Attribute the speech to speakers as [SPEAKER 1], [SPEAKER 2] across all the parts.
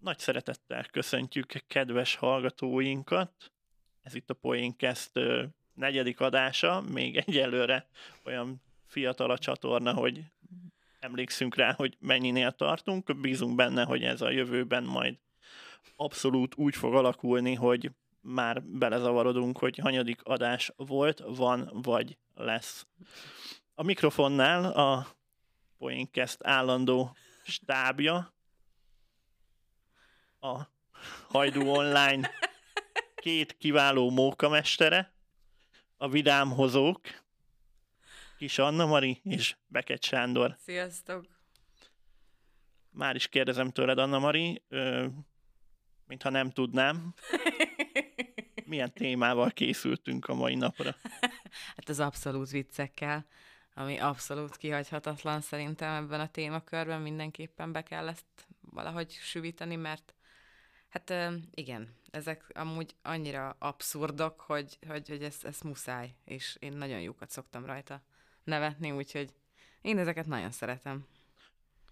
[SPEAKER 1] Nagy szeretettel köszöntjük kedves hallgatóinkat. Ez itt a Poénkeszt negyedik adása, még egyelőre olyan fiatal a csatorna, hogy emlékszünk rá, hogy mennyinél tartunk. Bízunk benne, hogy ez a jövőben majd abszolút úgy fog alakulni, hogy már belezavarodunk, hogy hanyadik adás volt, van vagy lesz. A mikrofonnál a Poénkeszt állandó stábja, a Hajdú Online két kiváló mókamestere, a vidámhozók, Kis Anna Mari és Beket Sándor.
[SPEAKER 2] Sziasztok!
[SPEAKER 1] Már is kérdezem tőled, Anna Mari, ö, mintha nem tudnám, milyen témával készültünk a mai napra?
[SPEAKER 2] Hát az abszolút viccekkel, ami abszolút kihagyhatatlan szerintem ebben a témakörben, mindenképpen be kell ezt valahogy süvíteni, mert Hát igen, ezek amúgy annyira abszurdok, hogy, hogy, hogy ezt, ezt muszáj, és én nagyon jókat szoktam rajta nevetni, úgyhogy én ezeket nagyon szeretem.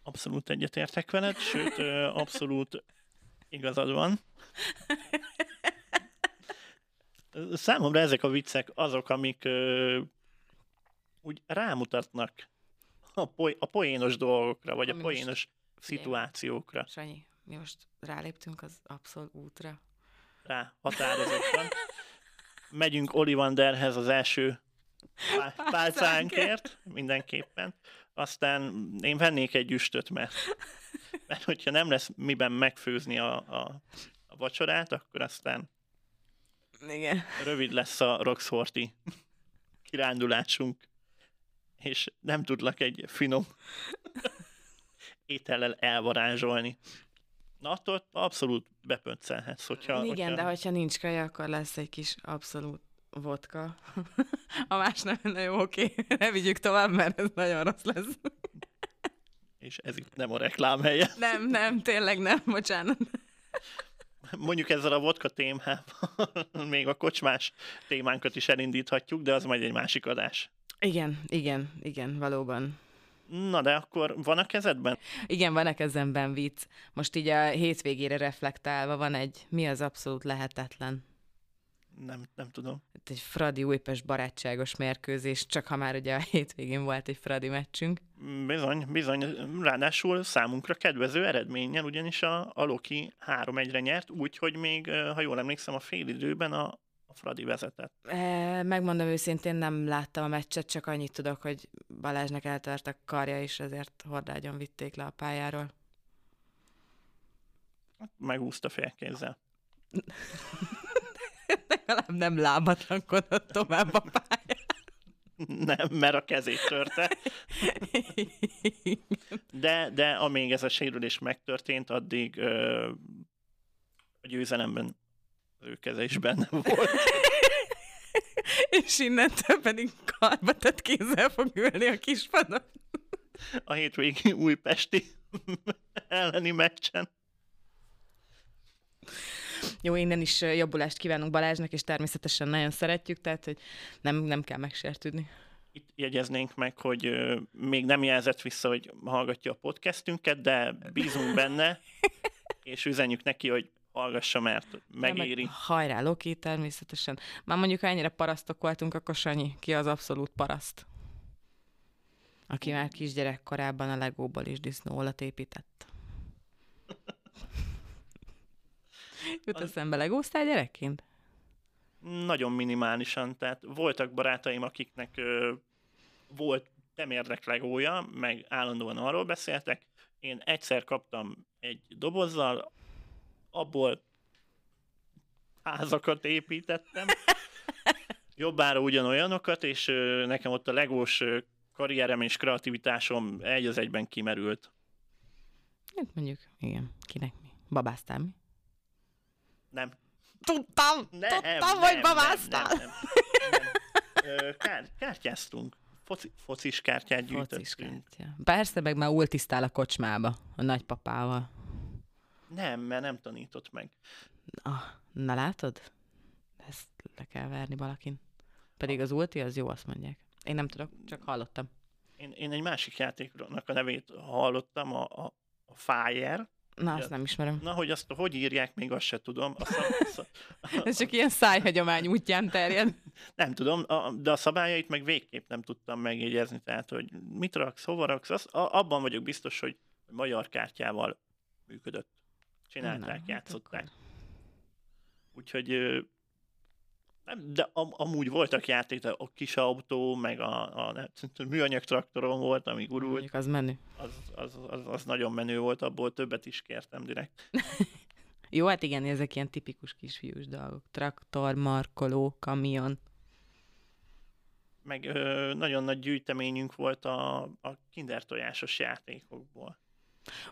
[SPEAKER 1] Abszolút egyetértek veled, sőt, abszolút igazad van. Számomra ezek a viccek azok, amik ö, úgy rámutatnak a, poé- a poénos dolgokra, vagy Ami a poénos szituációkra.
[SPEAKER 2] Sanyi, mi most ráléptünk az abszolútra.
[SPEAKER 1] Rá, határozottan. Megyünk Olivanderhez az első pálcánkért, mindenképpen. Aztán én vennék egy üstöt, mert, mert hogyha nem lesz miben megfőzni a, a, a vacsorát, akkor aztán
[SPEAKER 2] Igen.
[SPEAKER 1] rövid lesz a Roxforti kirándulásunk, és nem tudlak egy finom étellel elvarázsolni. Na, attól abszolút bepöncelhetsz, hogyha...
[SPEAKER 2] Igen, hogyha... de hogyha nincs kaja, akkor lesz egy kis abszolút vodka. A más nem, na jó, oké, ne vigyük tovább, mert ez nagyon rossz lesz.
[SPEAKER 1] És ez itt nem a reklám helye.
[SPEAKER 2] Nem, nem, tényleg nem, bocsánat.
[SPEAKER 1] Mondjuk ezzel a vodka témával még a kocsmás témánkat is elindíthatjuk, de az majd egy másik adás.
[SPEAKER 2] Igen, igen, igen, valóban.
[SPEAKER 1] Na de akkor van a kezedben?
[SPEAKER 2] Igen, van a kezemben vicc. Most így a hétvégére reflektálva van egy mi az abszolút lehetetlen.
[SPEAKER 1] Nem, nem tudom.
[SPEAKER 2] Itt egy Fradi újpest barátságos mérkőzés, csak ha már ugye a hétvégén volt egy Fradi meccsünk.
[SPEAKER 1] Bizony, bizony. Ráadásul számunkra kedvező eredménnyel, ugyanis a, a Loki 3-1-re nyert, úgyhogy még, ha jól emlékszem, a félidőben a, a Fradi vezetett.
[SPEAKER 2] Megmondom őszintén, nem láttam a meccset, csak annyit tudok, hogy Balázsnak eltört a karja, és ezért hordágyon vitték le a pályáról.
[SPEAKER 1] Megúszta félkézzel.
[SPEAKER 2] Legalább nem lábatlankodott tovább a pályán.
[SPEAKER 1] Nem, mert a kezét törte. De, de amíg ez a sérülés megtörtént, addig ö, a győzelemben ő keze is benne volt.
[SPEAKER 2] És innentől pedig karba tett kézzel fog ülni a kispadon.
[SPEAKER 1] A hétvégi újpesti elleni meccsen.
[SPEAKER 2] Jó, innen is jobbulást kívánunk Balázsnak, és természetesen nagyon szeretjük, tehát hogy nem, nem kell megsértődni.
[SPEAKER 1] Itt jegyeznénk meg, hogy még nem jelzett vissza, hogy hallgatja a podcastünket, de bízunk benne, és üzenjük neki, hogy hallgassa, mert megéri. Meg,
[SPEAKER 2] hajrá, Loki, természetesen. Már mondjuk, ha ennyire parasztok voltunk, akkor Sanyi, ki az abszolút paraszt? Aki már kisgyerek korában a legóból is disznóolat épített. Jut eszembe, legóztál gyerekként?
[SPEAKER 1] Nagyon minimálisan, tehát voltak barátaim, akiknek ö, volt temérdek legója, meg állandóan arról beszéltek. Én egyszer kaptam egy dobozzal, abból házakat építettem, jobbára ugyanolyanokat, és ö, nekem ott a legós ö, karrierem és kreativitásom egy az egyben kimerült.
[SPEAKER 2] Hát mondjuk, igen, kinek mi? Babáztál mi?
[SPEAKER 1] Nem.
[SPEAKER 2] Tudtam!
[SPEAKER 1] Nem,
[SPEAKER 2] tudtam,
[SPEAKER 1] nem,
[SPEAKER 2] hogy
[SPEAKER 1] nem,
[SPEAKER 2] babáztál!
[SPEAKER 1] Nem, nem, nem. Kár, kártyáztunk. Foci, focis kártyát gyűjtöttünk. Focis kártya.
[SPEAKER 2] Persze, meg már ultisztál a kocsmába, a nagypapával.
[SPEAKER 1] Nem, mert nem tanított meg.
[SPEAKER 2] Ah, na látod? Ezt le kell verni valakin. Pedig az ulti az jó, azt mondják. Én nem tudok, csak hallottam.
[SPEAKER 1] Én, én egy másik játéknak a nevét hallottam, a, a, a Fire,
[SPEAKER 2] Na, azt nem ismerem.
[SPEAKER 1] Na, hogy azt hogy írják, még azt se tudom. A szab... szab...
[SPEAKER 2] Ez csak ilyen szájhagyomány útján terjed.
[SPEAKER 1] Nem tudom, a, de a szabályait meg végképp nem tudtam megjegyezni, tehát, hogy mit raksz, hova raksz, az, a, abban vagyok biztos, hogy magyar kártyával működött. Csinálták,
[SPEAKER 2] Na,
[SPEAKER 1] játszották.
[SPEAKER 2] hát
[SPEAKER 1] Úgyhogy ö, nem, de am, amúgy voltak játék, a kis autó, meg a, a, nem tudom, műanyag traktoron volt, ami gurult,
[SPEAKER 2] Mondjuk az menő.
[SPEAKER 1] az, az, az, az nagyon menő volt, abból többet is kértem direkt.
[SPEAKER 2] Jó, hát igen, ezek ilyen tipikus kisfiús dolgok. Traktor, markoló, kamion.
[SPEAKER 1] Meg ö, nagyon nagy gyűjteményünk volt a, a kinder tojásos játékokból.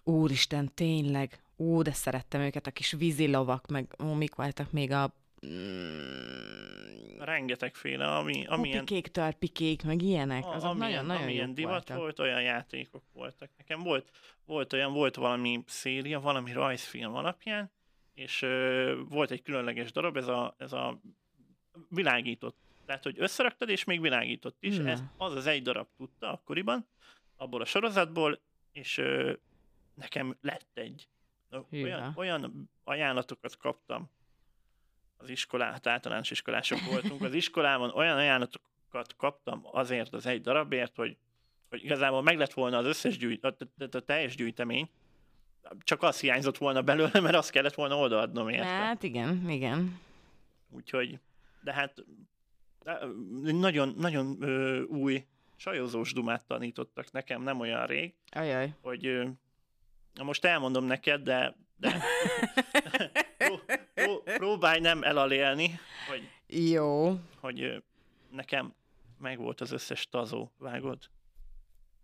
[SPEAKER 2] Úristen, tényleg. Ú, de szerettem őket, a kis vízilovak, meg ó, mik voltak még a... Mm,
[SPEAKER 1] Rengetegféle, ami, amilyen,
[SPEAKER 2] pupikék, törpikék, meg ilyenek.
[SPEAKER 1] a,
[SPEAKER 2] Azok
[SPEAKER 1] amilyen,
[SPEAKER 2] nagyon-nagyon
[SPEAKER 1] amilyen
[SPEAKER 2] jók
[SPEAKER 1] divat
[SPEAKER 2] voltak.
[SPEAKER 1] volt, olyan játékok voltak. Nekem volt, volt olyan, volt valami széria, valami rajzfilm alapján, és ö, volt egy különleges darab, ez a, ez a világított. Tehát, hogy összeraktad, és még világított is.
[SPEAKER 2] Na.
[SPEAKER 1] Ez, az az egy darab tudta akkoriban, abból a sorozatból, és ö, nekem lett egy. Olyan, olyan ajánlatokat kaptam az iskolá, hát általános iskolások voltunk, az iskolában olyan ajánlatokat kaptam azért az egy darabért, hogy, hogy igazából meg lett volna az összes gyűjt, a, a, a teljes gyűjtemény, csak az hiányzott volna belőle, mert azt kellett volna odaadnom érte.
[SPEAKER 2] Hát igen, igen.
[SPEAKER 1] Úgyhogy, de hát nagyon, nagyon ö, új sajozós dumát tanítottak nekem nem olyan rég,
[SPEAKER 2] Ajaj.
[SPEAKER 1] hogy ö, most elmondom neked, de, de pró, pró, próbálj nem elalélni, hogy,
[SPEAKER 2] Jó.
[SPEAKER 1] hogy nekem megvolt az összes tazó, vágod?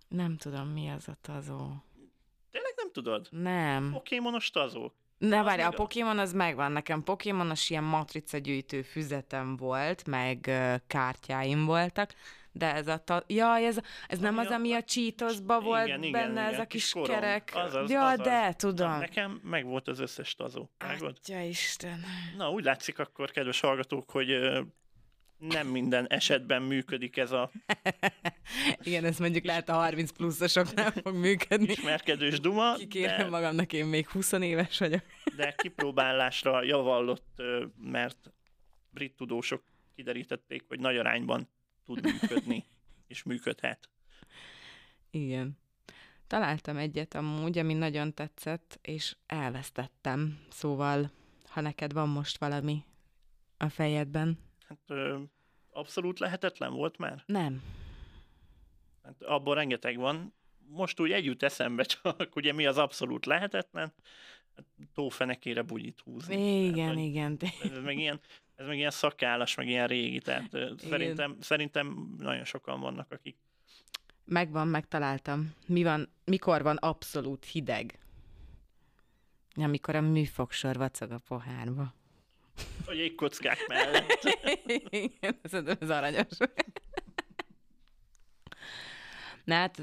[SPEAKER 2] Nem tudom, mi az a tazó.
[SPEAKER 1] Tényleg nem tudod?
[SPEAKER 2] Nem.
[SPEAKER 1] Pokémonos tazók?
[SPEAKER 2] Ne
[SPEAKER 1] Az
[SPEAKER 2] várj, a Pokémon az megvan. Nekem Pokémonos ilyen matrica gyűjtő füzetem volt, meg kártyáim voltak, de ez a... Ta- Jaj, ez, ez nem
[SPEAKER 1] Ami
[SPEAKER 2] az,
[SPEAKER 1] a-
[SPEAKER 2] ami a Cheetosba
[SPEAKER 1] Igen,
[SPEAKER 2] volt
[SPEAKER 1] igen,
[SPEAKER 2] benne,
[SPEAKER 1] igen,
[SPEAKER 2] ez a
[SPEAKER 1] kis
[SPEAKER 2] kis kerek.
[SPEAKER 1] Azaz,
[SPEAKER 2] ja,
[SPEAKER 1] azaz.
[SPEAKER 2] de, tudom.
[SPEAKER 1] Nekem megvolt az összes tazó?
[SPEAKER 2] Atya Isten.
[SPEAKER 1] Na, úgy látszik akkor, kedves hallgatók, hogy nem minden esetben működik ez a
[SPEAKER 2] Igen, ez mondjuk lehet a 30 pluszosok nem fog működni.
[SPEAKER 1] ismerkedős duma,
[SPEAKER 2] Kikérem
[SPEAKER 1] de,
[SPEAKER 2] magamnak, én még 20 éves vagyok.
[SPEAKER 1] de kipróbálásra javallott, mert brit tudósok kiderítették, hogy nagy arányban tud működni, és működhet.
[SPEAKER 2] Igen. Találtam egyet amúgy, ami nagyon tetszett, és elvesztettem. Szóval, ha neked van most valami a fejedben.
[SPEAKER 1] Hát ö, abszolút lehetetlen volt már.
[SPEAKER 2] Nem.
[SPEAKER 1] Hát abból rengeteg van. Most úgy együtt eszembe csak, ugye mi az abszolút lehetetlen? Hát tófenekére bugyit húzni.
[SPEAKER 2] Igen,
[SPEAKER 1] hogy
[SPEAKER 2] igen.
[SPEAKER 1] Ez meg ilyen, ez meg ilyen szakállas, meg ilyen régi, tehát ö, szerintem, szerintem nagyon sokan vannak, akik
[SPEAKER 2] Megvan, megtaláltam. Mi van, mikor van abszolút hideg? Amikor a műfogsor vacog a pohárba.
[SPEAKER 1] a jégkockák mellett.
[SPEAKER 2] Igen, szerintem ez aranyos. Na hát,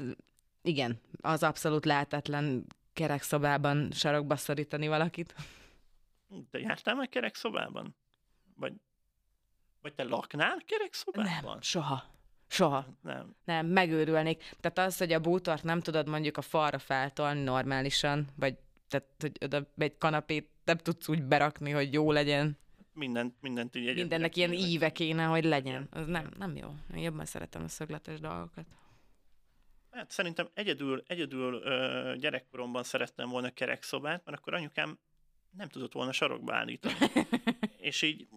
[SPEAKER 2] igen, az abszolút lehetetlen kerekszobában sarokba szorítani valakit.
[SPEAKER 1] Te jártál meg kerekszobában? Vagy, vagy te laknál kerekszobában?
[SPEAKER 2] Nem, soha. Soha.
[SPEAKER 1] Nem.
[SPEAKER 2] Nem, megőrülnék. Tehát az, hogy a bútort nem tudod mondjuk a falra feltolni normálisan, vagy tehát, hogy oda egy kanapét nem tudsz úgy berakni, hogy jó legyen.
[SPEAKER 1] Mindent, mindent így.
[SPEAKER 2] Mindennek ilyen íve kéne, hogy legyen. Az nem, nem jó. Én jobban szeretem a szögletes dolgokat.
[SPEAKER 1] Hát szerintem egyedül, egyedül ö, gyerekkoromban szerettem volna kerekszobát, mert akkor anyukám nem tudott volna sarokba állítani. És így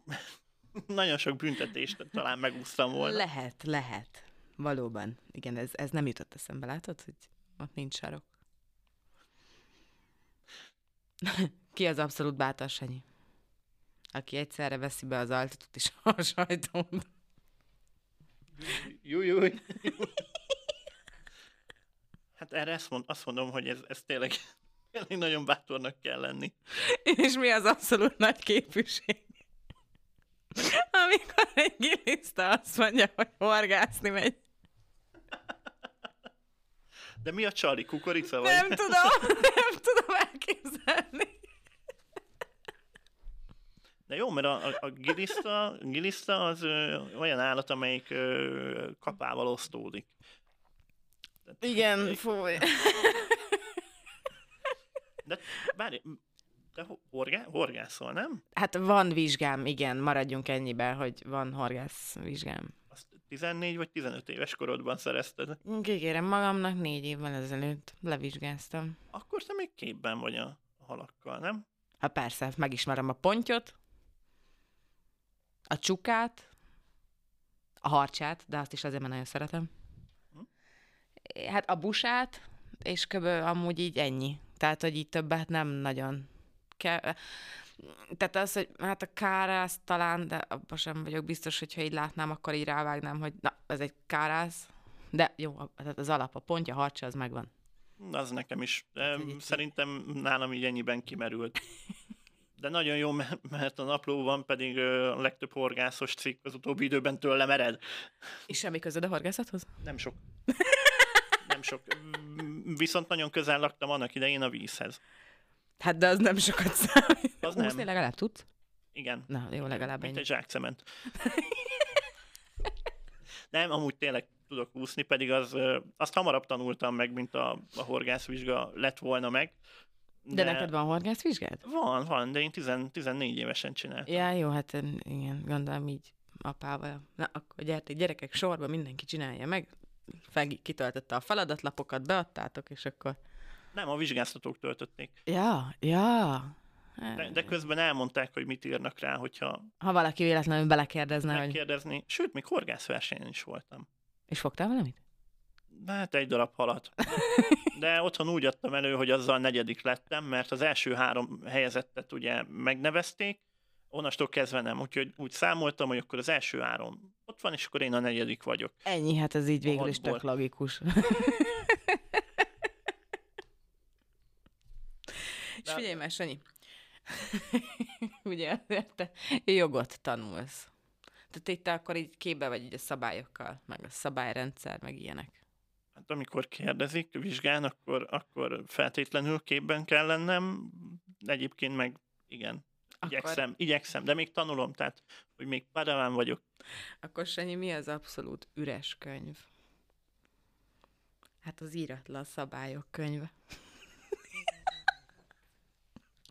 [SPEAKER 1] nagyon sok büntetést talán megúsztam volna.
[SPEAKER 2] Lehet, lehet. Valóban. Igen, ez, ez nem jutott eszembe, látod, hogy ott nincs sarok. Ki az abszolút bátor Sanyi? Aki egyszerre veszi be az altatót és a sajtót.
[SPEAKER 1] Júj, júj. Hát erre azt, mond, azt mondom, hogy ez, ez tényleg, tényleg nagyon bátornak kell lenni.
[SPEAKER 2] És mi az abszolút nagy képűség? Amikor egy giliszta azt mondja, hogy horgászni megy.
[SPEAKER 1] De mi a csali? Kukorica vagy?
[SPEAKER 2] Nem tudom, nem tudom elképzelni.
[SPEAKER 1] De jó, mert a, a, a giliszta, giliszta az ö, olyan állat, amelyik ö, kapával osztódik.
[SPEAKER 2] Igen, fúj.
[SPEAKER 1] De várj, ho- horgá, horgászol, nem?
[SPEAKER 2] Hát van vizsgám, igen, maradjunk ennyiben, hogy van horgász vizsgám.
[SPEAKER 1] Azt 14 vagy 15 éves korodban szerezted.
[SPEAKER 2] Kikérem magamnak, négy évvel ezelőtt levizsgáztam.
[SPEAKER 1] Akkor te még képben vagy a halakkal, nem?
[SPEAKER 2] Hát persze, megismerem a pontyot, a csukát, a harcsát, de azt is azért, mert nagyon szeretem. Hát a busát, és kb. amúgy így ennyi. Tehát, hogy így többet nem nagyon kell. Tehát az, hogy hát a kárász talán, de abban sem vagyok biztos, hogyha így látnám, akkor így rávágnám, hogy na, ez egy kárász. De jó, tehát az alap, a pontja, a harcsa, az megvan.
[SPEAKER 1] Az nekem is.
[SPEAKER 2] Egy-
[SPEAKER 1] szerintem nálam így ennyiben kimerült. De nagyon jó, mert- a naplóban pedig ö, a legtöbb horgászos cikk az utóbbi időben tőlem ered.
[SPEAKER 2] És semmi közöd a horgászathoz?
[SPEAKER 1] Nem sok. Nem sok. Viszont nagyon közel laktam annak idején a vízhez.
[SPEAKER 2] Hát de az nem sokat számít.
[SPEAKER 1] Az
[SPEAKER 2] Úszni
[SPEAKER 1] nem.
[SPEAKER 2] legalább tudsz?
[SPEAKER 1] Igen.
[SPEAKER 2] Na, jó, legalább
[SPEAKER 1] Mint
[SPEAKER 2] ennyi.
[SPEAKER 1] egy zsákcement. Nem, amúgy tényleg tudok úszni, pedig az, azt hamarabb tanultam meg, mint a, a horgászvizsga lett volna meg.
[SPEAKER 2] De, de neked van horgászvizsgád?
[SPEAKER 1] Van, van, de én 10, 14 évesen csináltam.
[SPEAKER 2] Ja, jó, hát igen, gondolom így apával. Na, akkor gyertek, gyerekek, sorba mindenki csinálja meg. Fegi kitöltötte a feladatlapokat, beadtátok, és akkor...
[SPEAKER 1] Nem, a vizsgáztatók töltötték.
[SPEAKER 2] Ja, ja.
[SPEAKER 1] De, de közben elmondták, hogy mit írnak rá, hogyha
[SPEAKER 2] Ha valaki véletlenül belekérdezne, hogy...
[SPEAKER 1] megkérdezni. Sőt, még horgászversenyen is voltam.
[SPEAKER 2] És fogtál valamit?
[SPEAKER 1] Hát egy darab halat. De otthon úgy adtam elő, hogy azzal negyedik lettem, mert az első három helyezettet ugye megnevezték, onnastól kezdve nem. Úgyhogy úgy számoltam, hogy akkor az első három ott van, és akkor én a negyedik vagyok.
[SPEAKER 2] Ennyi, hát ez így végül is tök logikus. És figyelj már, Sanyi. Ugye azért te jogot tanulsz. Tehát itt te akkor így képbe vagy így a szabályokkal, meg a szabályrendszer, meg ilyenek.
[SPEAKER 1] Hát amikor kérdezik, vizsgán, akkor, akkor feltétlenül képben kell lennem, egyébként meg igen,
[SPEAKER 2] Akkor,
[SPEAKER 1] igyekszem, igyekszem, de még tanulom, tehát hogy még padaván vagyok.
[SPEAKER 2] akkor Sanyi, mi az abszolút üres könyv? Hát az íratlan szabályok könyve.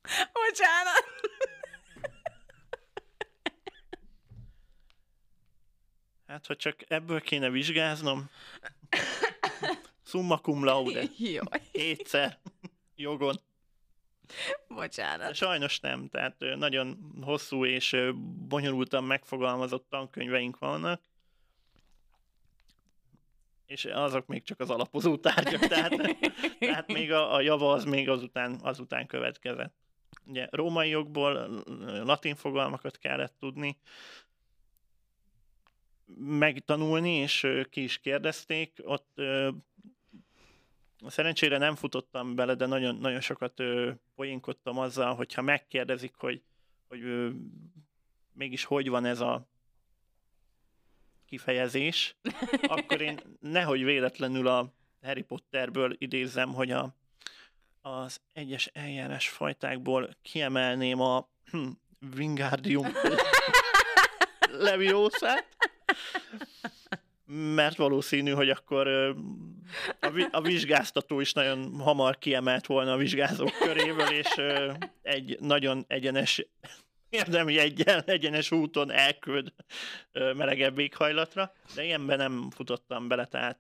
[SPEAKER 2] Bocsánat!
[SPEAKER 1] Hát, ha csak ebből kéne vizsgáznom, summa cum laude,
[SPEAKER 2] Jó,
[SPEAKER 1] hétszer jogon. De
[SPEAKER 2] bocsánat.
[SPEAKER 1] sajnos nem, tehát nagyon hosszú és bonyolultan megfogalmazott tankönyveink vannak, és azok még csak az alapozó tárgyak, tehát, tehát még a, a java az még azután, azután következett. Ugye római jogból latin fogalmakat kellett tudni, megtanulni, és ki is kérdezték, ott Szerencsére nem futottam bele, de nagyon, nagyon sokat ö, poénkodtam azzal, hogyha megkérdezik, hogy, hogy ö, mégis hogy van ez a kifejezés, akkor én nehogy véletlenül a Harry Potterből idézzem, hogy a, az egyes eljárás fajtákból kiemelném a hm, Wingardium Leviosa-t, mert valószínű, hogy akkor a, vi- a vizsgáztató is nagyon hamar kiemelt volna a vizsgázók köréből, és egy nagyon egyenes érdemi egyen, egyenes úton elküld melegebb éghajlatra, de ilyenben nem futottam bele, tehát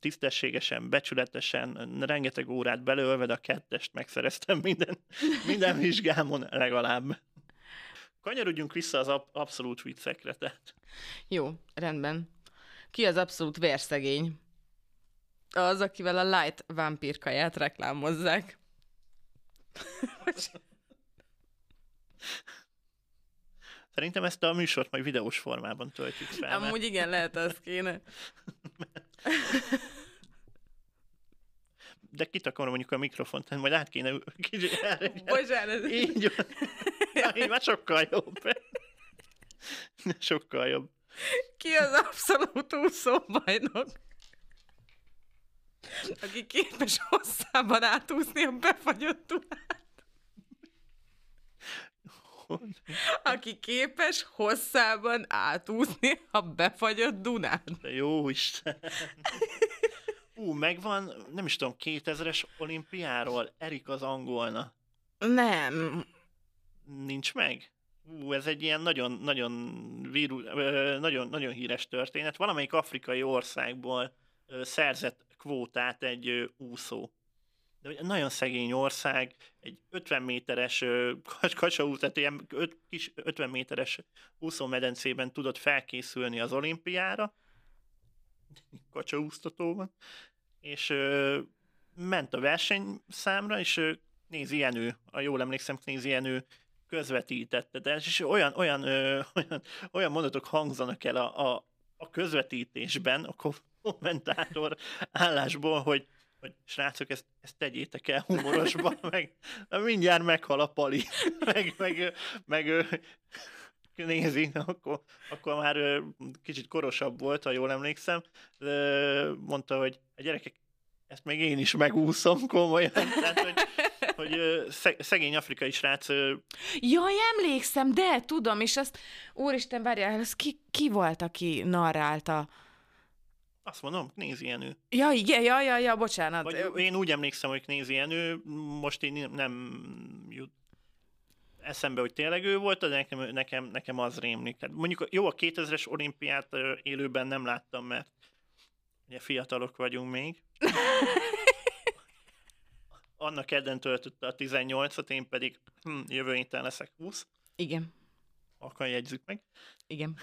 [SPEAKER 1] tisztességesen, becsületesen, rengeteg órát belőlve, a kettest megszereztem minden, minden vizsgámon legalább. Kanyarodjunk vissza az ab- abszolút viccekre, tehát
[SPEAKER 2] Jó, rendben. Ki az abszolút vérszegény? Az, akivel a light vámpírkaját reklámozzák.
[SPEAKER 1] Szerintem ezt a műsort majd videós formában töltjük fel. mert-
[SPEAKER 2] Amúgy igen, lehet, az kéne.
[SPEAKER 1] De kitakarom mondjuk a mikrofont, tehát majd át kéne kicsit erre.
[SPEAKER 2] Bocsánat.
[SPEAKER 1] Így van. Ja, így már sokkal jobb. Sokkal jobb.
[SPEAKER 2] Ki az abszolút úszóbajnok? Aki képes hosszában átúszni a befagyott Dunát. Aki képes hosszában átúszni a befagyott Dunát.
[SPEAKER 1] De jó Isten. Hú, megvan, nem is tudom, 2000-es olimpiáról, Erik az angolna.
[SPEAKER 2] Nem.
[SPEAKER 1] Nincs meg? Ú, ez egy ilyen nagyon, nagyon, víru, nagyon, nagyon híres történet. Valamelyik afrikai országból szerzett kvótát egy úszó. De egy nagyon szegény ország, egy 50 méteres ö, kac- kacsaú, tehát ilyen öt, kis 50 méteres úszómedencében tudott felkészülni az olimpiára, kacsaúsztatóban, és ö, ment a versenyszámra, és ö, Nézi Jenő, a jól emlékszem, Nézi Jenő közvetítette, de és olyan, olyan, ö, olyan, olyan mondatok hangzanak el a, a, a közvetítésben, a ko- kommentátor állásból, hogy, hogy srácok, ezt, ezt tegyétek el humorosba, meg mindjárt meghal a pali, meg, meg, meg nézi, akkor, akkor már kicsit korosabb volt, ha jól emlékszem, mondta, hogy a gyerekek, ezt még én is megúszom komolyan, tehát, hogy, hogy szegény afrikai srác
[SPEAKER 2] Jaj, emlékszem, de tudom, és azt, úristen, várjál, az ki, ki volt, aki narrálta?
[SPEAKER 1] azt mondom, nézi Jenő.
[SPEAKER 2] Ja, igen, ja, ja, ja, bocsánat.
[SPEAKER 1] Vagy én úgy emlékszem, hogy nézi Jenő, most én nem jut eszembe, hogy tényleg ő volt, de nekem, nekem, nekem az rémlik. Tehát mondjuk jó, a 2000-es olimpiát élőben nem láttam, mert ugye fiatalok vagyunk még. Annak kedden töltötte a 18-at, én pedig hm, jövő héten leszek 20,
[SPEAKER 2] Igen,
[SPEAKER 1] akkor jegyzzük meg.
[SPEAKER 2] igen.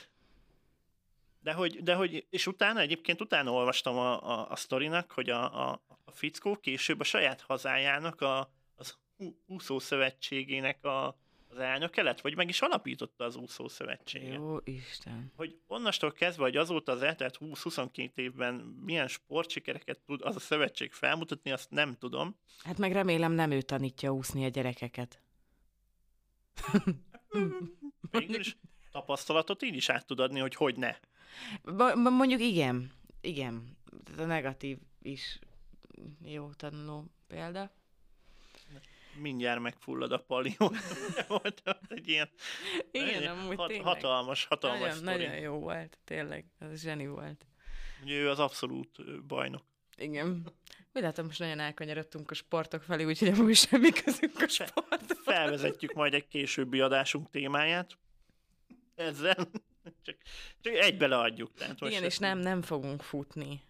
[SPEAKER 1] De hogy, de hogy, és utána egyébként utána olvastam a, a, a sztorinak, hogy a, a, a fickó később a saját hazájának a, az úszószövetségének a, az elnöke lett, vagy meg is alapította az úszószövetséget.
[SPEAKER 2] Jó Isten.
[SPEAKER 1] Hogy onnastól kezdve, hogy azóta az eltelt 20-22 évben milyen sportsikereket tud az a szövetség felmutatni, azt nem tudom.
[SPEAKER 2] Hát meg remélem nem ő tanítja úszni a gyerekeket.
[SPEAKER 1] Végül is tapasztalatot így is át tud adni, hogy hogy ne.
[SPEAKER 2] Ba- mondjuk igen, igen. Tehát a negatív is jó tanuló példa.
[SPEAKER 1] Mindjárt megfullad a palió. Volt egy ilyen
[SPEAKER 2] Igen, amúgy
[SPEAKER 1] hat,
[SPEAKER 2] tényleg.
[SPEAKER 1] hatalmas, hatalmas
[SPEAKER 2] Nagyon,
[SPEAKER 1] sztori.
[SPEAKER 2] nagyon jó volt, tényleg. Ez zseni volt.
[SPEAKER 1] Ugye ő az abszolút bajnok.
[SPEAKER 2] Igen. Mi látom, most nagyon elkanyarodtunk a sportok felé, úgyhogy amúgy semmi közünk a sport.
[SPEAKER 1] Felvezetjük majd egy későbbi adásunk témáját. Ezzel. Csak, csak egybe leadjuk. Tehát
[SPEAKER 2] Igen, és nem, nem fogunk futni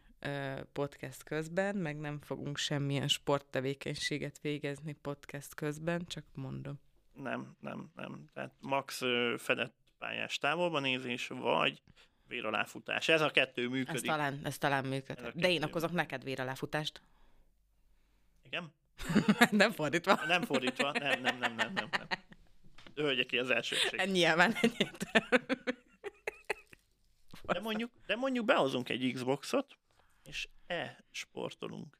[SPEAKER 2] podcast közben, meg nem fogunk semmilyen sporttevékenységet végezni podcast közben, csak mondom.
[SPEAKER 1] Nem, nem, nem. Tehát max fedett pályás távolban nézés, vagy véraláfutás. Ez a kettő
[SPEAKER 2] Ez
[SPEAKER 1] működik.
[SPEAKER 2] talán, ez talán
[SPEAKER 1] Ez
[SPEAKER 2] működhet.
[SPEAKER 1] a
[SPEAKER 2] De én okozok neked véraláfutást.
[SPEAKER 1] Igen?
[SPEAKER 2] nem fordítva.
[SPEAKER 1] Nem fordítva. Nem, nem, nem, nem, nem. nem. Hölgye ki az elsőség.
[SPEAKER 2] Nyilván egyértelmű.
[SPEAKER 1] De mondjuk, de mondjuk behozunk egy Xboxot, és e-sportolunk.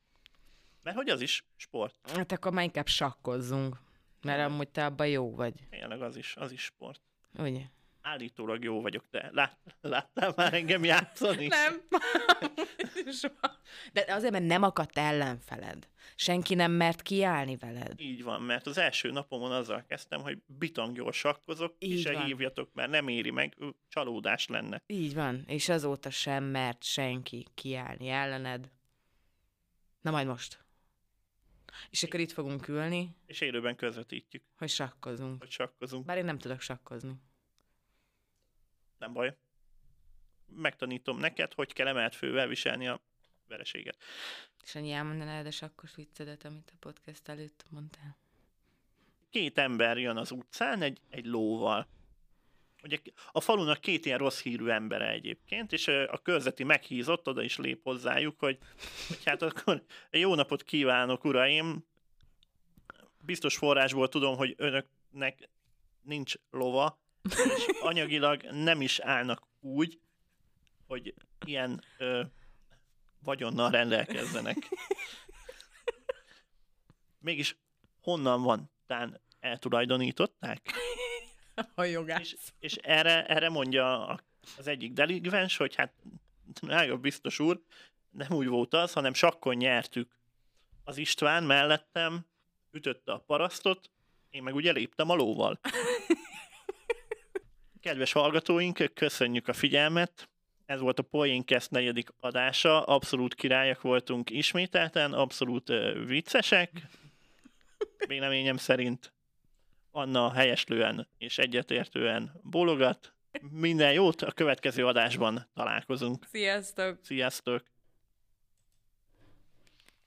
[SPEAKER 1] Mert hogy az is sport.
[SPEAKER 2] Hát akkor már inkább sakkozzunk. Mert amúgy te abban jó vagy.
[SPEAKER 1] Tényleg az is, az is sport.
[SPEAKER 2] Ugye?
[SPEAKER 1] Állítólag jó vagyok, de lát, láttál már engem játszani?
[SPEAKER 2] Nem. De azért, mert nem akadt ellenfeled. Senki nem mert kiállni veled.
[SPEAKER 1] Így van, mert az első napomon azzal kezdtem, hogy bitanggyors sakkozok,
[SPEAKER 2] Így
[SPEAKER 1] és se hívjatok, mert nem éri meg, csalódás lenne.
[SPEAKER 2] Így van. És azóta sem mert senki kiállni ellened. Na majd most. És akkor itt fogunk ülni,
[SPEAKER 1] És élőben közvetítjük,
[SPEAKER 2] hogy sakkozunk.
[SPEAKER 1] hogy sakkozunk.
[SPEAKER 2] Bár én nem tudok sakkozni.
[SPEAKER 1] Nem baj. Megtanítom neked, hogy kell emelt fővel viselni a vereséget.
[SPEAKER 2] És annyi elmondanád a sakkos viccedet, amit a podcast előtt mondtál.
[SPEAKER 1] Két ember jön az utcán egy, egy lóval. Ugye a falunak két ilyen rossz hírű embere egyébként, és a körzeti meghízott, oda is lép hozzájuk, hogy, hogy hát akkor jó napot kívánok, uraim! Biztos forrásból tudom, hogy önöknek nincs lova, és anyagilag nem is állnak úgy, hogy ilyen ö, vagyonnal rendelkezzenek. Mégis honnan van? Tán eltulajdonították?
[SPEAKER 2] A jogász.
[SPEAKER 1] És, és erre, erre mondja az egyik delikvens, hogy hát drága biztos úr, nem úgy volt az, hanem sakkon nyertük. Az István mellettem ütötte a parasztot, én meg ugye léptem a lóval. Kedves hallgatóink, köszönjük a figyelmet. Ez volt a Poincast negyedik adása, abszolút királyak voltunk ismételten, abszolút uh, viccesek, véleményem szerint. Anna helyeslően és egyetértően bólogat. Minden jót, a következő adásban találkozunk.
[SPEAKER 2] Sziasztok!
[SPEAKER 1] Sziasztok!